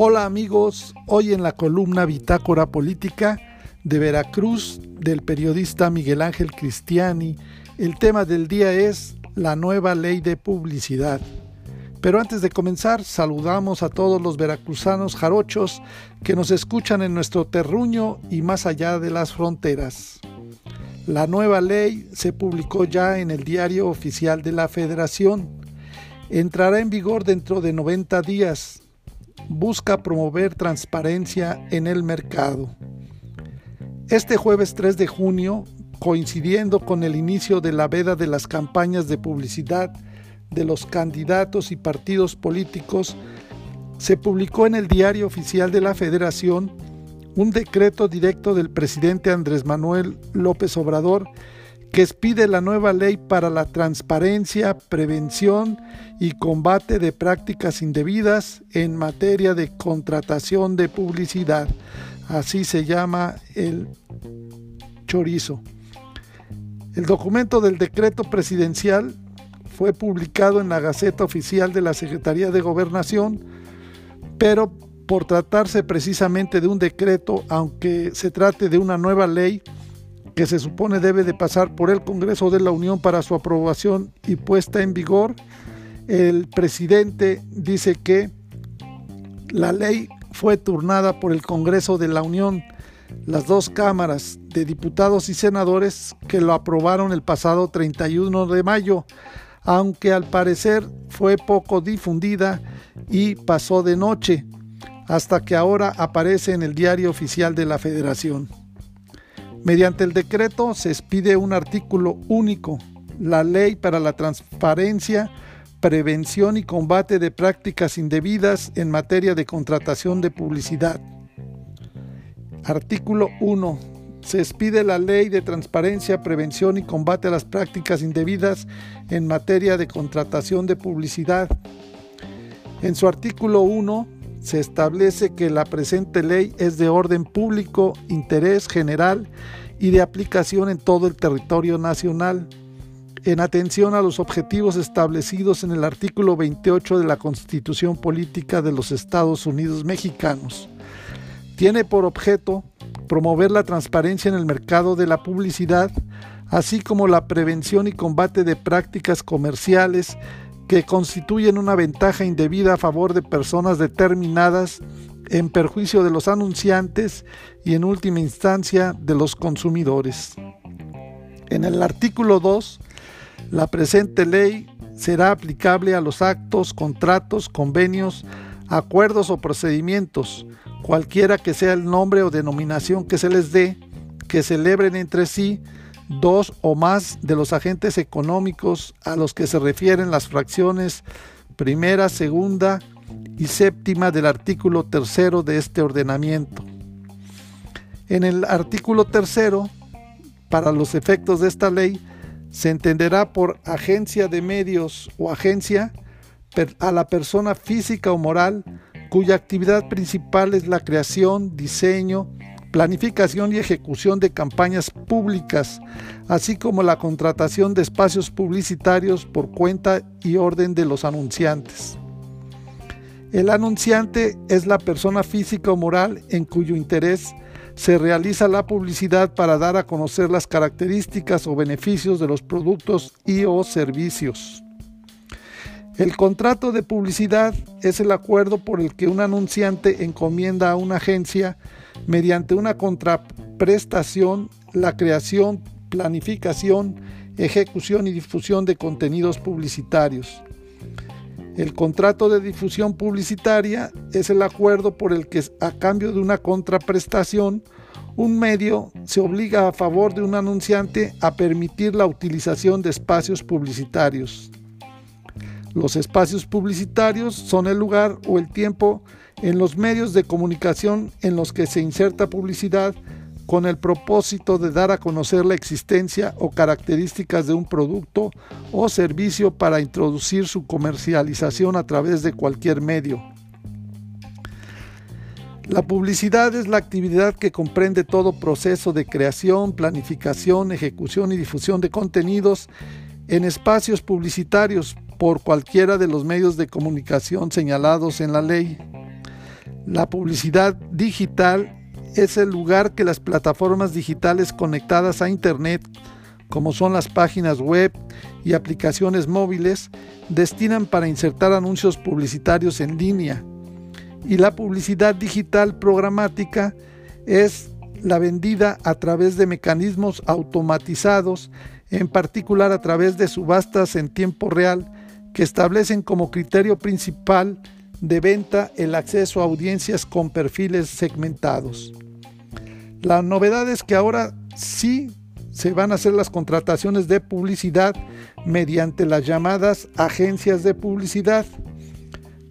Hola amigos, hoy en la columna Bitácora Política de Veracruz del periodista Miguel Ángel Cristiani, el tema del día es la nueva ley de publicidad. Pero antes de comenzar, saludamos a todos los veracruzanos jarochos que nos escuchan en nuestro terruño y más allá de las fronteras. La nueva ley se publicó ya en el diario oficial de la Federación. Entrará en vigor dentro de 90 días. Busca promover transparencia en el mercado. Este jueves 3 de junio, coincidiendo con el inicio de la veda de las campañas de publicidad de los candidatos y partidos políticos, se publicó en el Diario Oficial de la Federación un decreto directo del presidente Andrés Manuel López Obrador que expide la nueva ley para la transparencia, prevención y combate de prácticas indebidas en materia de contratación de publicidad. Así se llama el chorizo. El documento del decreto presidencial fue publicado en la Gaceta Oficial de la Secretaría de Gobernación, pero por tratarse precisamente de un decreto, aunque se trate de una nueva ley que se supone debe de pasar por el Congreso de la Unión para su aprobación y puesta en vigor, el presidente dice que la ley fue turnada por el Congreso de la Unión, las dos cámaras de diputados y senadores que lo aprobaron el pasado 31 de mayo, aunque al parecer fue poco difundida y pasó de noche, hasta que ahora aparece en el diario oficial de la Federación. Mediante el decreto se expide un artículo único, la Ley para la Transparencia, Prevención y Combate de Prácticas Indebidas en materia de contratación de publicidad. Artículo 1 se expide la Ley de Transparencia, Prevención y Combate a las Prácticas Indebidas en materia de contratación de publicidad. En su artículo 1 se establece que la presente ley es de orden público, interés general y de aplicación en todo el territorio nacional, en atención a los objetivos establecidos en el artículo 28 de la Constitución Política de los Estados Unidos Mexicanos. Tiene por objeto promover la transparencia en el mercado de la publicidad, así como la prevención y combate de prácticas comerciales que constituyen una ventaja indebida a favor de personas determinadas en perjuicio de los anunciantes y en última instancia de los consumidores. En el artículo 2, la presente ley será aplicable a los actos, contratos, convenios, acuerdos o procedimientos cualquiera que sea el nombre o denominación que se les dé, que celebren entre sí dos o más de los agentes económicos a los que se refieren las fracciones primera, segunda y séptima del artículo tercero de este ordenamiento. En el artículo tercero, para los efectos de esta ley, se entenderá por agencia de medios o agencia a la persona física o moral cuya actividad principal es la creación, diseño, planificación y ejecución de campañas públicas, así como la contratación de espacios publicitarios por cuenta y orden de los anunciantes. El anunciante es la persona física o moral en cuyo interés se realiza la publicidad para dar a conocer las características o beneficios de los productos y o servicios. El contrato de publicidad es el acuerdo por el que un anunciante encomienda a una agencia mediante una contraprestación la creación, planificación, ejecución y difusión de contenidos publicitarios. El contrato de difusión publicitaria es el acuerdo por el que a cambio de una contraprestación un medio se obliga a favor de un anunciante a permitir la utilización de espacios publicitarios. Los espacios publicitarios son el lugar o el tiempo en los medios de comunicación en los que se inserta publicidad con el propósito de dar a conocer la existencia o características de un producto o servicio para introducir su comercialización a través de cualquier medio. La publicidad es la actividad que comprende todo proceso de creación, planificación, ejecución y difusión de contenidos en espacios publicitarios por cualquiera de los medios de comunicación señalados en la ley. La publicidad digital es el lugar que las plataformas digitales conectadas a Internet, como son las páginas web y aplicaciones móviles, destinan para insertar anuncios publicitarios en línea. Y la publicidad digital programática es la vendida a través de mecanismos automatizados, en particular a través de subastas en tiempo real, que establecen como criterio principal de venta el acceso a audiencias con perfiles segmentados. La novedad es que ahora sí se van a hacer las contrataciones de publicidad mediante las llamadas agencias de publicidad,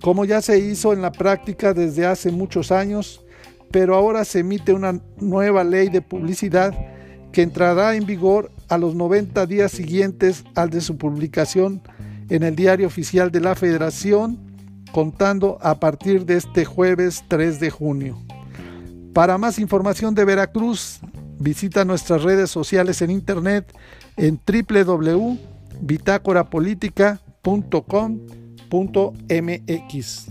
como ya se hizo en la práctica desde hace muchos años, pero ahora se emite una nueva ley de publicidad que entrará en vigor a los 90 días siguientes al de su publicación en el diario oficial de la Federación, contando a partir de este jueves 3 de junio. Para más información de Veracruz, visita nuestras redes sociales en internet en www.bitácorapolítica.com.mx.